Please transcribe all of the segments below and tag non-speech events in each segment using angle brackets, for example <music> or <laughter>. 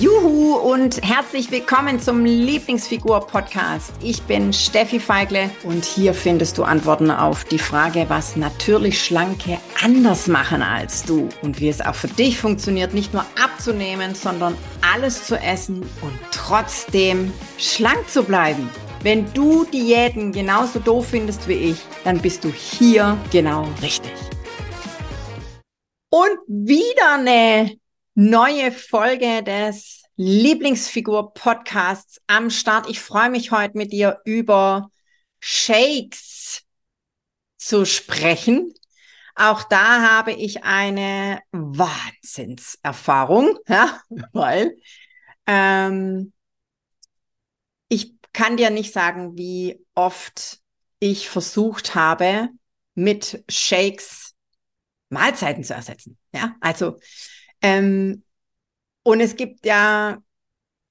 Juhu und herzlich willkommen zum Lieblingsfigur-Podcast. Ich bin Steffi Feigle und hier findest du Antworten auf die Frage, was natürlich Schlanke anders machen als du und wie es auch für dich funktioniert, nicht nur abzunehmen, sondern alles zu essen und trotzdem schlank zu bleiben. Wenn du Diäten genauso doof findest wie ich, dann bist du hier genau richtig. Und wieder eine neue Folge des Lieblingsfigur-Podcasts am Start. Ich freue mich heute mit dir über Shakes zu sprechen. Auch da habe ich eine Wahnsinnserfahrung, <laughs> ja, weil ähm, ich kann dir nicht sagen, wie oft ich versucht habe, mit Shakes Mahlzeiten zu ersetzen. Ja, also ähm, und es gibt ja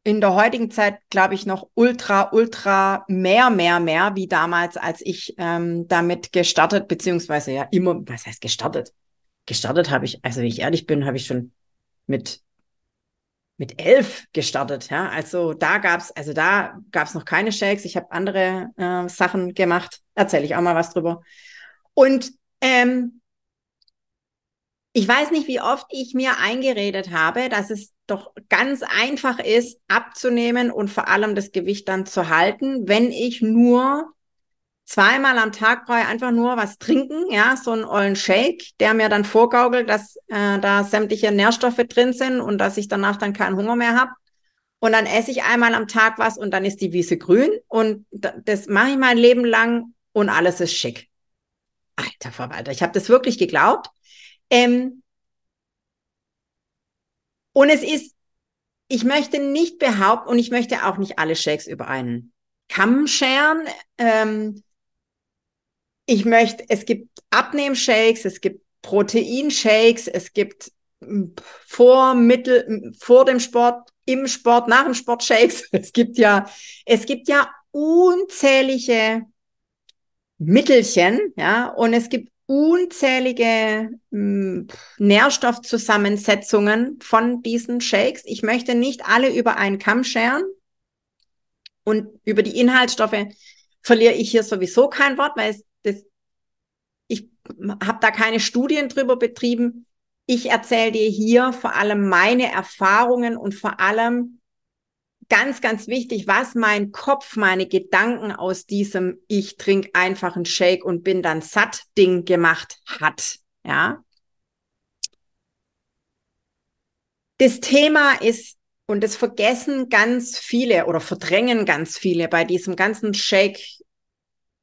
in der heutigen Zeit, glaube ich, noch ultra, ultra mehr, mehr, mehr, wie damals, als ich ähm, damit gestartet, beziehungsweise ja immer, was heißt gestartet? Gestartet habe ich, also wenn ich ehrlich bin, habe ich schon mit mit elf gestartet, ja. Also da gab's, also da gab's noch keine Shakes. Ich habe andere äh, Sachen gemacht. Erzähle ich auch mal was drüber. Und ähm, ich weiß nicht, wie oft ich mir eingeredet habe, dass es doch ganz einfach ist, abzunehmen und vor allem das Gewicht dann zu halten, wenn ich nur zweimal am Tag brauche, einfach nur was trinken, ja, so einen ollen Shake, der mir dann vorgaukelt, dass äh, da sämtliche Nährstoffe drin sind und dass ich danach dann keinen Hunger mehr habe. Und dann esse ich einmal am Tag was und dann ist die Wiese grün und das mache ich mein Leben lang und alles ist schick. Alter Verwalter, ich habe das wirklich geglaubt. Ähm, und es ist, ich möchte nicht behaupten und ich möchte auch nicht alle Shakes über einen Kamm scheren. Ähm, ich möchte, es gibt Abnehmshakes, es gibt Proteinshakes, es gibt hm, vor, mittel, hm, vor dem Sport, im Sport, nach dem Sport Shakes. <laughs> Es gibt ja, es gibt ja unzählige Mittelchen, ja, und es gibt unzählige mh, hm, Nährstoffzusammensetzungen von diesen Shakes. Ich möchte nicht alle über einen Kamm scheren und über die Inhaltsstoffe verliere ich hier sowieso kein Wort, weil es, das, ich habe da keine Studien drüber betrieben. Ich erzähle dir hier vor allem meine Erfahrungen und vor allem ganz, ganz wichtig, was mein Kopf, meine Gedanken aus diesem Ich trinke einfach einen Shake und bin dann satt Ding gemacht hat. Ja. Das Thema ist, und das vergessen ganz viele oder verdrängen ganz viele bei diesem ganzen Shake,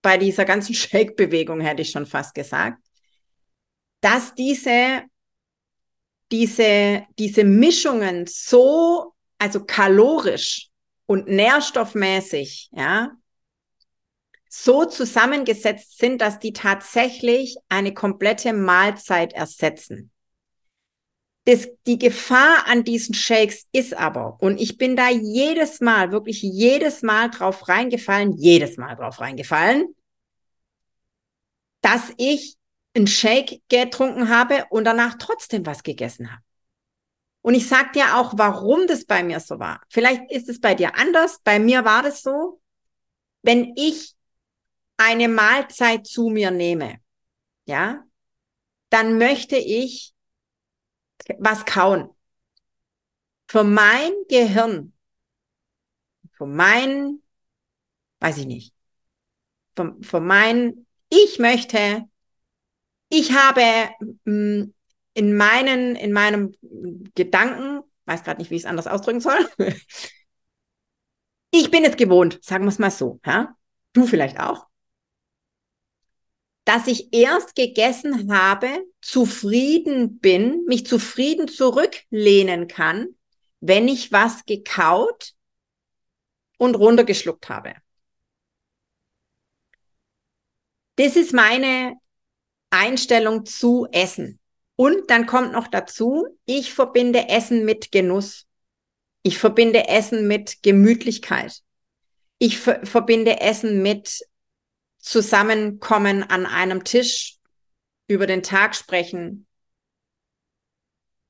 bei dieser ganzen <laughs> Shake-Bewegung, hätte ich schon fast gesagt, dass diese, diese, diese Mischungen so also kalorisch und nährstoffmäßig, ja, so zusammengesetzt sind, dass die tatsächlich eine komplette Mahlzeit ersetzen. Das, die Gefahr an diesen Shakes ist aber, und ich bin da jedes Mal, wirklich jedes Mal drauf reingefallen, jedes Mal drauf reingefallen, dass ich einen Shake getrunken habe und danach trotzdem was gegessen habe. Und ich sag dir auch, warum das bei mir so war. Vielleicht ist es bei dir anders. Bei mir war das so, wenn ich eine Mahlzeit zu mir nehme, ja, dann möchte ich was kauen. Für mein Gehirn, für mein, weiß ich nicht, für, für mein, ich möchte, ich habe mh, mm, in meinen, in meinem Gedanken, weiß gerade nicht, wie ich es anders ausdrücken soll. ich bin es gewohnt, sagen wir es mal so, ja? Du vielleicht auch. Dass ich erst gegessen habe, zufrieden bin, mich zufrieden zurücklehnen kann, wenn ich was gekaut und runtergeschluckt habe. Das ist meine Einstellung zu Essen. Und dann kommt noch dazu, ich verbinde Essen mit Genuss. Ich verbinde Essen mit Gemütlichkeit. Ich ver verbinde Essen mit Zusammenkommen an einem Tisch, über den Tag sprechen,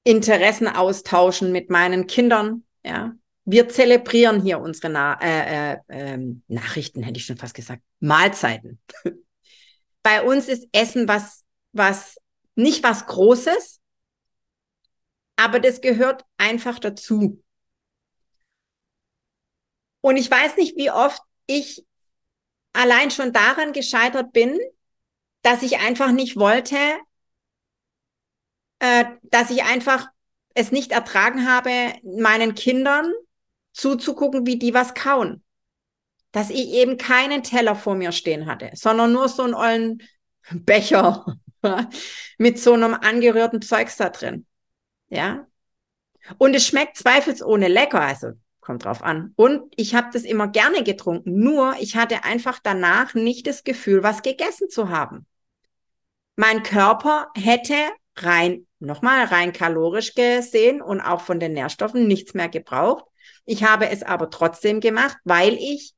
Interessen austauschen mit meinen Kindern, Ja, wir zelebrieren hier unsere Na äh, äh, ähm, Nachrichten, hätte ich schon fast gesagt, Mahlzeiten. <laughs> Bei uns ist Essen was, was nicht was Großes, aber das gehört einfach dazu. Und ich weiß nicht, wie oft ich allein schon daran gescheitert bin, dass ich einfach nicht wollte, äh, dass ich einfach es nicht ertragen habe, meinen Kindern zuzugucken, wie die was kauen. Dass ich eben keinen Teller vor mir stehen hatte, sondern nur so einen ollen Becher <laughs> mit so einem angerührten Zeugs da drin. Ja. Und es schmeckt zweifelsohne lecker, also kommt drauf an. Und ich habe das immer gerne getrunken, nur ich hatte einfach danach nicht das Gefühl, was gegessen zu haben. Mein Körper hätte rein, nochmal rein kalorisch gesehen und auch von den Nährstoffen nichts mehr gebraucht. Ich habe es aber trotzdem gemacht, weil ich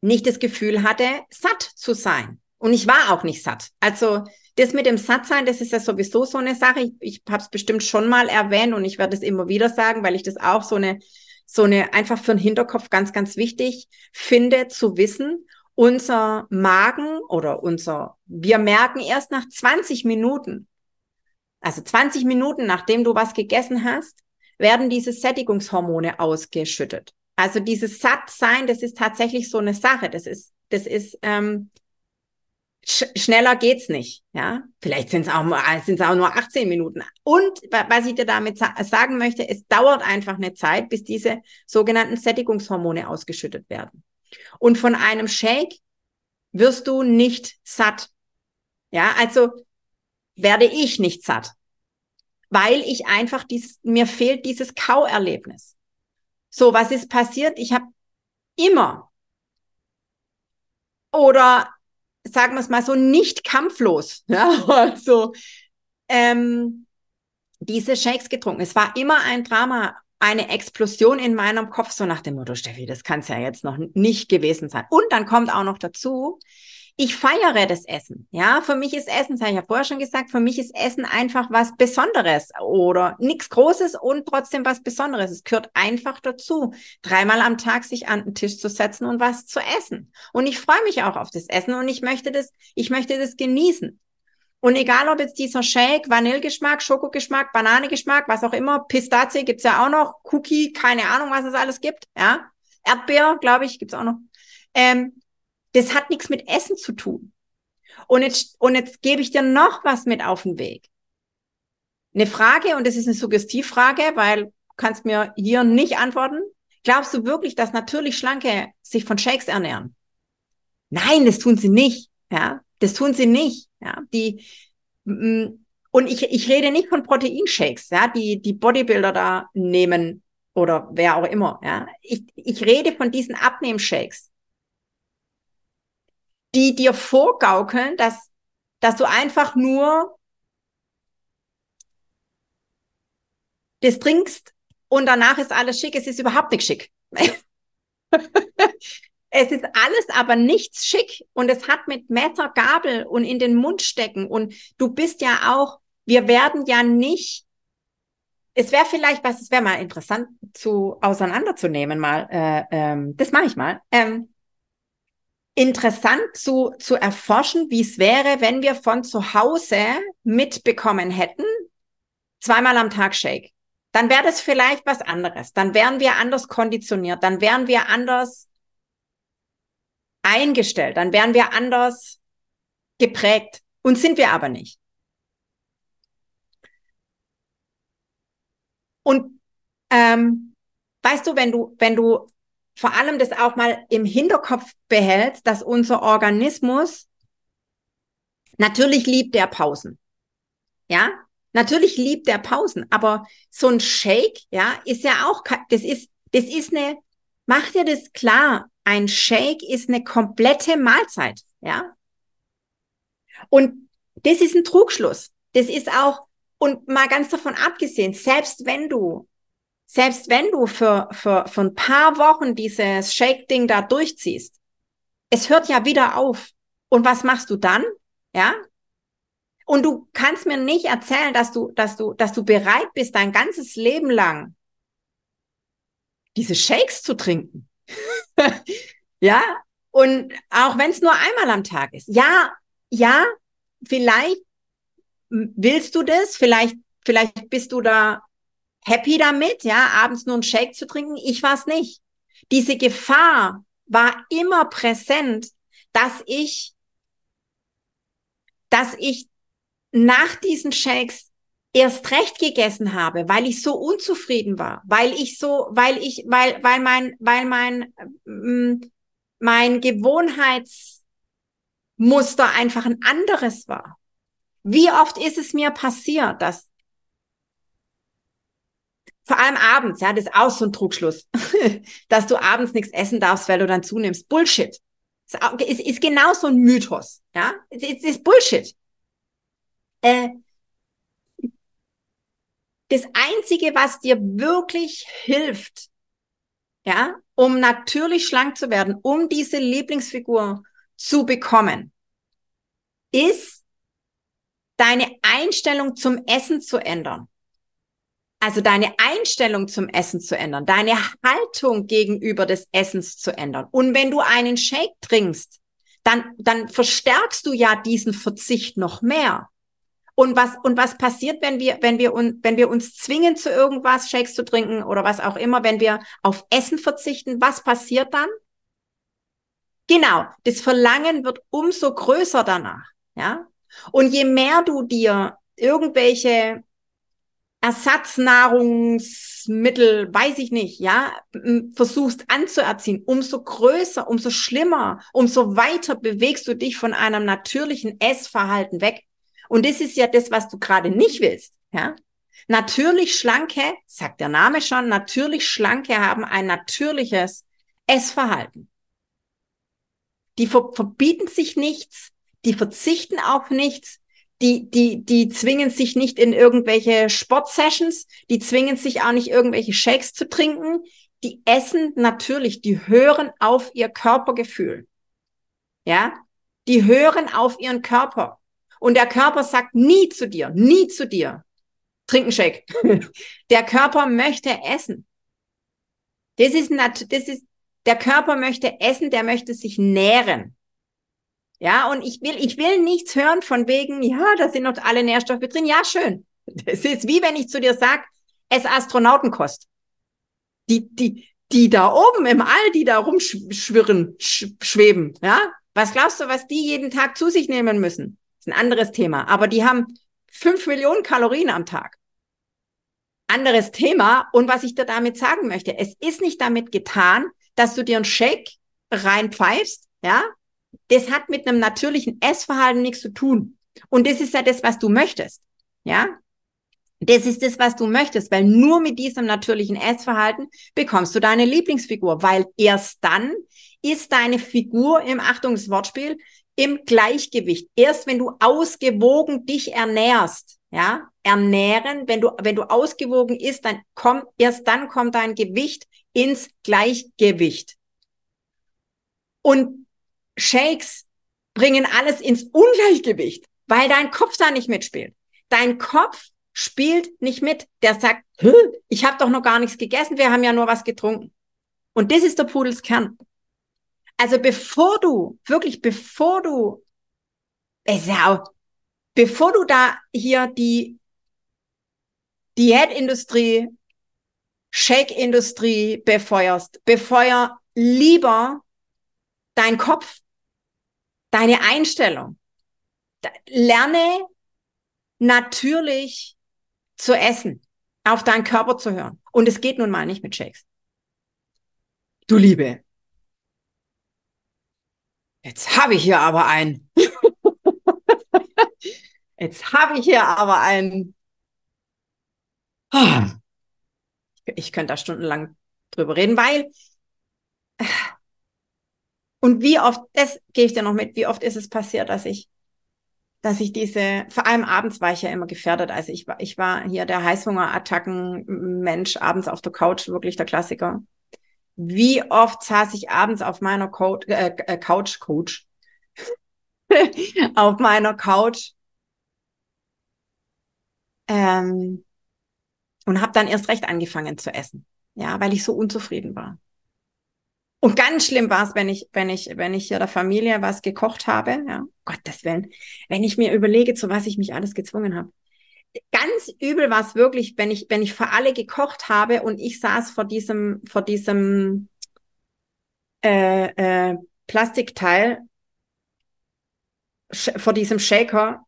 nicht das Gefühl hatte, satt zu sein. Und ich war auch nicht satt. Also das mit dem Sattsein, das ist ja sowieso so eine Sache. Ich, ich habe es bestimmt schon mal erwähnt und ich werde es immer wieder sagen, weil ich das auch so eine, so eine, einfach für den Hinterkopf ganz, ganz wichtig finde zu wissen. Unser Magen oder unser, wir merken erst nach 20 Minuten, also 20 Minuten nachdem du was gegessen hast, werden diese Sättigungshormone ausgeschüttet. Also dieses Sattsein, das ist tatsächlich so eine Sache. Das ist, das ist, ähm, sch schneller geht's nicht. Ja, vielleicht sind es auch, sind's auch nur 18 Minuten. Und was ich dir damit sa sagen möchte, es dauert einfach eine Zeit, bis diese sogenannten Sättigungshormone ausgeschüttet werden. Und von einem Shake wirst du nicht satt. Ja, also werde ich nicht satt weil ich einfach dies, mir fehlt dieses Kauerlebnis. So, was ist passiert? Ich habe immer oder sagen wir es mal so nicht kampflos, <laughs> ja, also ähm, diese Shakes getrunken. Es war immer ein Drama, eine Explosion in meinem Kopf, so nach dem Motto, Steffi, das kann es ja jetzt noch nicht gewesen sein. Und dann kommt auch noch dazu, ich feiere das Essen. Ja, für mich ist Essen, das habe ich ja vorher schon gesagt, für mich ist Essen einfach was Besonderes oder nichts Großes und trotzdem was Besonderes. Es gehört einfach dazu, dreimal am Tag sich an den Tisch zu setzen und was zu essen. Und ich freue mich auch auf das Essen und ich möchte das, ich möchte das genießen. Und egal, ob jetzt dieser Shake, Vanillegeschmack, Schokogeschmack, Bananegeschmack, was auch immer, Pistazie gibt's ja auch noch, Cookie, keine Ahnung, was es alles gibt, ja. Erdbeer, glaube ich, gibt's auch noch. Ähm, das hat nichts mit Essen zu tun. Und jetzt, und jetzt gebe ich dir noch was mit auf den Weg. Eine Frage, und das ist eine Suggestivfrage, weil du kannst mir hier nicht antworten. Glaubst du wirklich, dass natürlich Schlanke sich von Shakes ernähren? Nein, das tun sie nicht. Ja, das tun sie nicht. Ja, die, mm, und ich, ich rede nicht von Proteinshakes, ja, die, die Bodybuilder da nehmen oder wer auch immer, ja. Ich, ich rede von diesen Abnehmshakes die dir vorgaukeln, dass, dass du einfach nur das trinkst und danach ist alles schick. Es ist überhaupt nicht schick. <laughs> es ist alles aber nichts schick und es hat mit Messer, Gabel und in den Mund stecken und du bist ja auch, wir werden ja nicht, es wäre vielleicht was, es wäre mal interessant zu auseinanderzunehmen mal, äh, ähm, das mache ich mal. Ähm, interessant zu, zu erforschen, wie es wäre, wenn wir von zu Hause mitbekommen hätten, zweimal am Tag Shake. Dann wäre das vielleicht was anderes. Dann wären wir anders konditioniert. Dann wären wir anders eingestellt. Dann wären wir anders geprägt. Und sind wir aber nicht. Und ähm, weißt du, wenn du, wenn du vor allem das auch mal im Hinterkopf behältst, dass unser Organismus natürlich liebt der Pausen. Ja, natürlich liebt der Pausen, aber so ein Shake, ja, ist ja auch, das ist, das ist eine, mach dir das klar, ein Shake ist eine komplette Mahlzeit, ja. Und das ist ein Trugschluss. Das ist auch, und mal ganz davon abgesehen, selbst wenn du selbst wenn du für, für, für ein paar Wochen dieses Shake-Ding da durchziehst, es hört ja wieder auf. Und was machst du dann? Ja? Und du kannst mir nicht erzählen, dass du, dass du, dass du bereit bist, dein ganzes Leben lang diese Shakes zu trinken. <laughs> ja, und auch wenn es nur einmal am Tag ist. Ja, ja, vielleicht willst du das, vielleicht, vielleicht bist du da happy damit, ja, abends nur einen Shake zu trinken. Ich war es nicht. Diese Gefahr war immer präsent, dass ich, dass ich nach diesen Shakes erst recht gegessen habe, weil ich so unzufrieden war, weil ich so, weil ich, weil, weil mein, weil mein, mm, mein Gewohnheitsmuster einfach ein anderes war. Wie oft ist es mir passiert, dass vor allem abends, ja, das ist auch so ein Trugschluss, <laughs> dass du abends nichts essen darfst, weil du dann zunimmst. Bullshit. Ist, ist genau so ein Mythos, ja. Es ist, ist Bullshit. Äh, das einzige, was dir wirklich hilft, ja, um natürlich schlank zu werden, um diese Lieblingsfigur zu bekommen, ist deine Einstellung zum Essen zu ändern. Also deine Einstellung zum Essen zu ändern, deine Haltung gegenüber des Essens zu ändern. Und wenn du einen Shake trinkst, dann, dann verstärkst du ja diesen Verzicht noch mehr. Und was, und was passiert, wenn wir, wenn wir, un, wenn wir uns zwingen, zu irgendwas Shakes zu trinken oder was auch immer, wenn wir auf Essen verzichten, was passiert dann? Genau, das Verlangen wird umso größer danach, ja. Und je mehr du dir irgendwelche Ersatznahrungsmittel, weiß ich nicht, ja, versuchst anzuerziehen, umso größer, umso schlimmer, umso weiter bewegst du dich von einem natürlichen Essverhalten weg. Und das ist ja das, was du gerade nicht willst, ja. Natürlich Schlanke, sagt der Name schon, natürlich Schlanke haben ein natürliches Essverhalten. Die ver verbieten sich nichts, die verzichten auf nichts, die, die, die zwingen sich nicht in irgendwelche Sportsessions, die zwingen sich auch nicht irgendwelche Shakes zu trinken. Die essen natürlich, die hören auf ihr Körpergefühl. Ja, die hören auf ihren Körper. Und der Körper sagt nie zu dir, nie zu dir, trink einen Shake. <laughs> der Körper möchte essen. Das ist, das ist, der Körper möchte essen, der möchte sich nähren. Ja, und ich will, ich will nichts hören von wegen, ja, da sind noch alle Nährstoffe drin. Ja, schön. Es ist wie wenn ich zu dir sag, es Astronautenkost. Die, die, die da oben im All, die da rumschwirren, sch schweben, ja. Was glaubst du, was die jeden Tag zu sich nehmen müssen? Das ist ein anderes Thema. Aber die haben fünf Millionen Kalorien am Tag. Anderes Thema. Und was ich dir damit sagen möchte, es ist nicht damit getan, dass du dir einen Shake reinpfeifst, ja, das hat mit einem natürlichen Essverhalten nichts zu tun. Und das ist ja das, was du möchtest. Ja? Das ist das, was du möchtest, weil nur mit diesem natürlichen Essverhalten bekommst du deine Lieblingsfigur, weil erst dann ist deine Figur im Achtung des Wortspiel im Gleichgewicht. Erst wenn du ausgewogen dich ernährst, ja, ernähren, wenn du, wenn du ausgewogen isst, dann kommt, erst dann kommt dein Gewicht ins Gleichgewicht. Und Shakes bringen alles ins Ungleichgewicht, weil dein Kopf da nicht mitspielt. Dein Kopf spielt nicht mit. Der sagt, ich habe doch noch gar nichts gegessen, wir haben ja nur was getrunken. Und das ist der Pudelskern. Also bevor du, wirklich bevor du, auch, bevor du da hier die Diätindustrie, Shake-Industrie befeuerst, befeuer lieber dein Kopf, deine Einstellung. Lerne natürlich zu essen, auf deinen Körper zu hören. Und es geht nun mal nicht mit Shakes. Du Liebe. Jetzt habe ich hier aber einen. <laughs> Jetzt habe ich hier aber einen. Ich könnte da stundenlang drüber reden, weil und wie oft, das gehe ich dir noch mit, wie oft ist es passiert, dass ich, dass ich diese, vor allem abends war ich ja immer gefährdet. Also ich war, ich war hier der Heißhungerattacken-Mensch abends auf der Couch, wirklich der Klassiker. Wie oft saß ich abends auf meiner Couch, äh, äh, Couch, Coach, <laughs> auf meiner Couch ähm, und habe dann erst recht angefangen zu essen. ja, weil ich so unzufrieden war. Und ganz schlimm war es, wenn ich, wenn ich, wenn ich hier der Familie was gekocht habe, ja, Gottes Willen, wenn ich mir überlege, zu was ich mich alles gezwungen habe. Ganz übel war es wirklich, wenn ich, wenn ich für alle gekocht habe und ich saß vor diesem, vor diesem äh, äh, Plastikteil, vor diesem Shaker.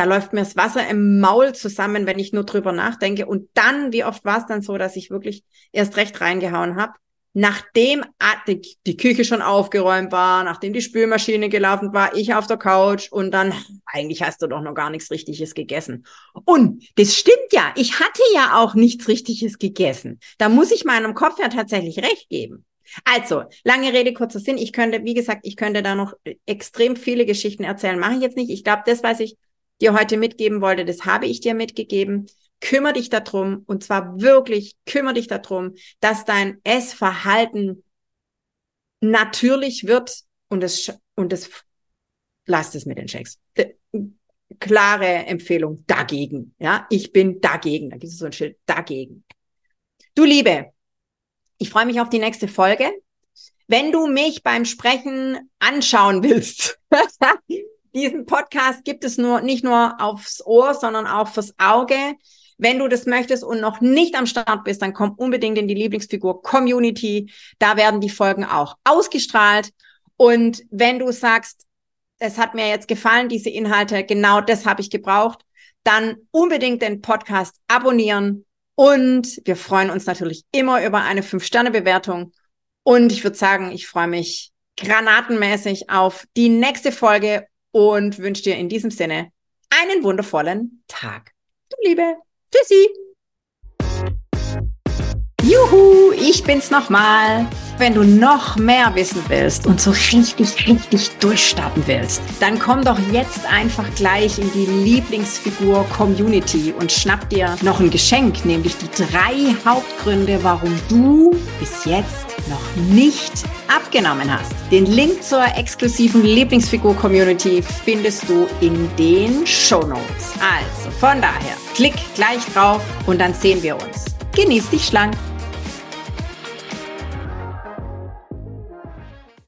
Da läuft mir das Wasser im Maul zusammen, wenn ich nur drüber nachdenke. Und dann, wie oft war es dann so, dass ich wirklich erst recht reingehauen habe, nachdem die, Küche schon aufgeräumt war, nachdem die Spülmaschine gelaufen war, ich auf der Couch und dann, eigentlich hast du doch noch gar nichts Richtiges gegessen. Und das stimmt ja, ich hatte ja auch nichts Richtiges gegessen. Da muss ich meinem Kopf ja tatsächlich recht geben. Also, lange Rede, kurzer Sinn. Ich könnte, wie gesagt, ich könnte da noch extrem viele Geschichten erzählen. Mache ich jetzt nicht. Ich glaube, das, was ich dir heute mitgeben wollte, das habe ich dir mitgegeben. Kümmer dich darum und zwar wirklich kümmer dich darum, dass dein Essverhalten natürlich wird und es und es lasst es mit den Shakes. Klare Empfehlung dagegen. Ja, ich bin dagegen. Da gibt es so ein Schild dagegen. Du Liebe, ich freue mich auf die nächste Folge. Wenn du mich beim Sprechen anschauen willst, <laughs> diesen Podcast gibt es nur nicht nur aufs Ohr, sondern auch fürs Auge. Wenn du das möchtest und noch nicht am Start bist, dann komm unbedingt in die Lieblingsfigur Community. Da werden die Folgen auch ausgestrahlt. Und wenn du sagst, es hat mir jetzt gefallen, diese Inhalte, genau das habe ich gebraucht, dann unbedingt den Podcast abonnieren. Und wir freuen uns natürlich immer über eine 5-Sterne-Bewertung. Und ich würde sagen, ich freue mich granatenmäßig auf die nächste Folge und wünsche dir in diesem Sinne einen wundervollen Tag. Du Liebe. Tschüssi. Juhu, ich bin's nochmal. Wenn du noch mehr wissen willst und so richtig, richtig durchstarten willst, dann komm doch jetzt einfach gleich in die Lieblingsfigur Community und schnapp dir noch ein Geschenk, nämlich die drei Hauptgründe, warum du bis jetzt noch nicht abgenommen hast. Den Link zur exklusiven Lieblingsfigur Community findest du in den Show Notes. Also von daher, klick gleich drauf und dann sehen wir uns. Genieß dich schlank.